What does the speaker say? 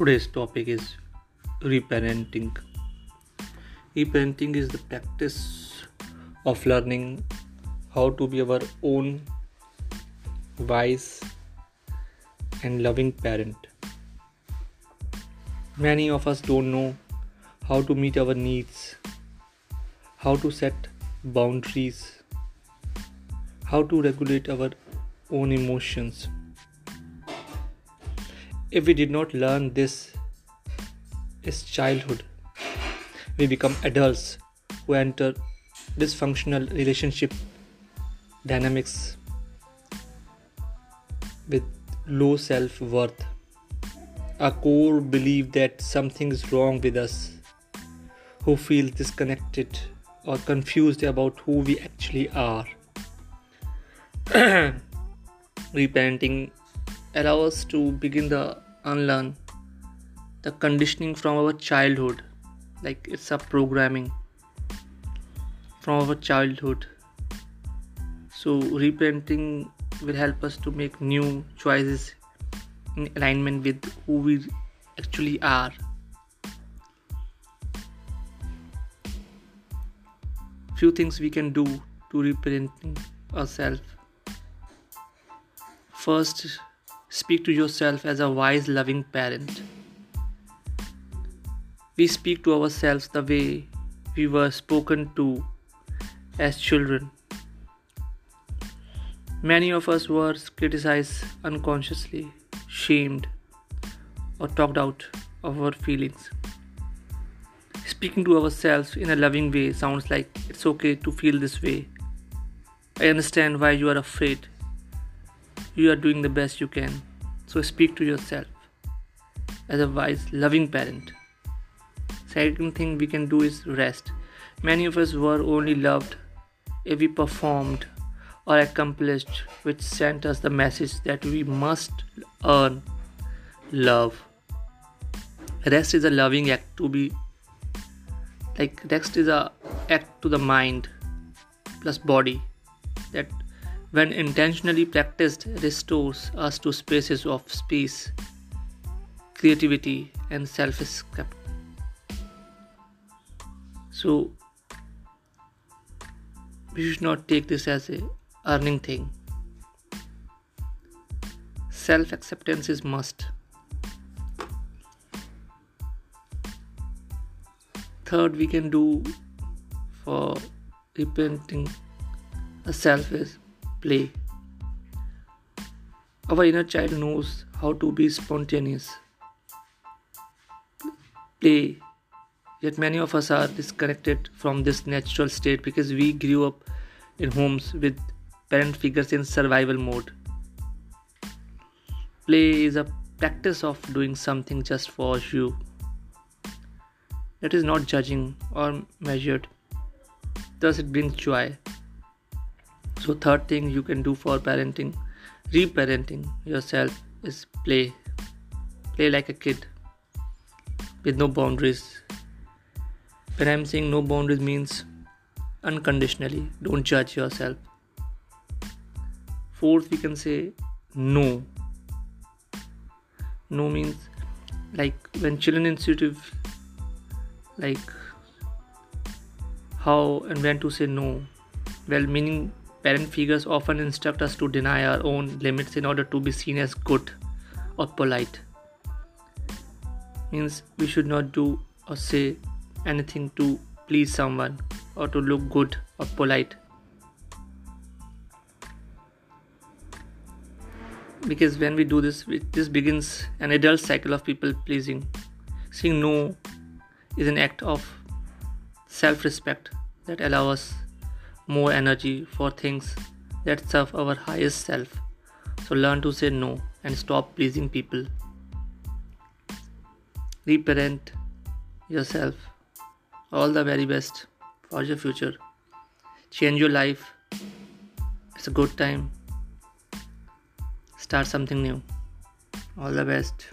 Today's topic is reparenting. Reparenting is the practice of learning how to be our own wise and loving parent. Many of us don't know how to meet our needs, how to set boundaries, how to regulate our own emotions if we did not learn this is childhood, we become adults who enter dysfunctional relationship dynamics with low self worth. A core belief that something is wrong with us, who feel disconnected or confused about who we actually are. Reparenting allow us to begin the unlearn the conditioning from our childhood. Like it's a programming from our childhood. So reparenting will help us to make new choices in alignment with who we actually are. Few things we can do to reparenting ourselves. First Speak to yourself as a wise, loving parent. We speak to ourselves the way we were spoken to as children. Many of us were criticized unconsciously, shamed, or talked out of our feelings. Speaking to ourselves in a loving way sounds like it's okay to feel this way. I understand why you are afraid you are doing the best you can. So speak to yourself as a wise, loving parent. Second thing we can do is rest. Many of us were only loved if we performed or accomplished, which sent us the message that we must earn love. Rest is a loving act to be like rest is a act to the mind plus body that when intentionally practiced, restores us to spaces of space, creativity, and self escape. So, we should not take this as a earning thing. Self acceptance is must. Third, we can do for reparenting a self is play. Our inner child knows how to be spontaneous. Play. Yet many of us are disconnected from this natural state because we grew up in homes with parent figures in survival mode. Play is a practice of doing something just for you. That is not judging or measured. Thus, it brings joy so third thing you can do for parenting reparenting yourself is play. Play like a kid with no boundaries. When i'm saying no boundaries means unconditionally don't judge yourself. Fourth we can say no. No means like when children intuitive like how and when to say no. Well meaning Parent figures often instruct us to deny our own limits in order to be seen as good or polite. Means we should not do or say anything to please someone or to look good or polite. Because when we do this, this begins an adult cycle of people pleasing. Saying no is an act of self respect that allows us more energy for things that serve our highest self. So learn to say no and stop pleasing people. Reparent yourself. All the very best for your future. Change your life. It's a good time. Start something new. All the best.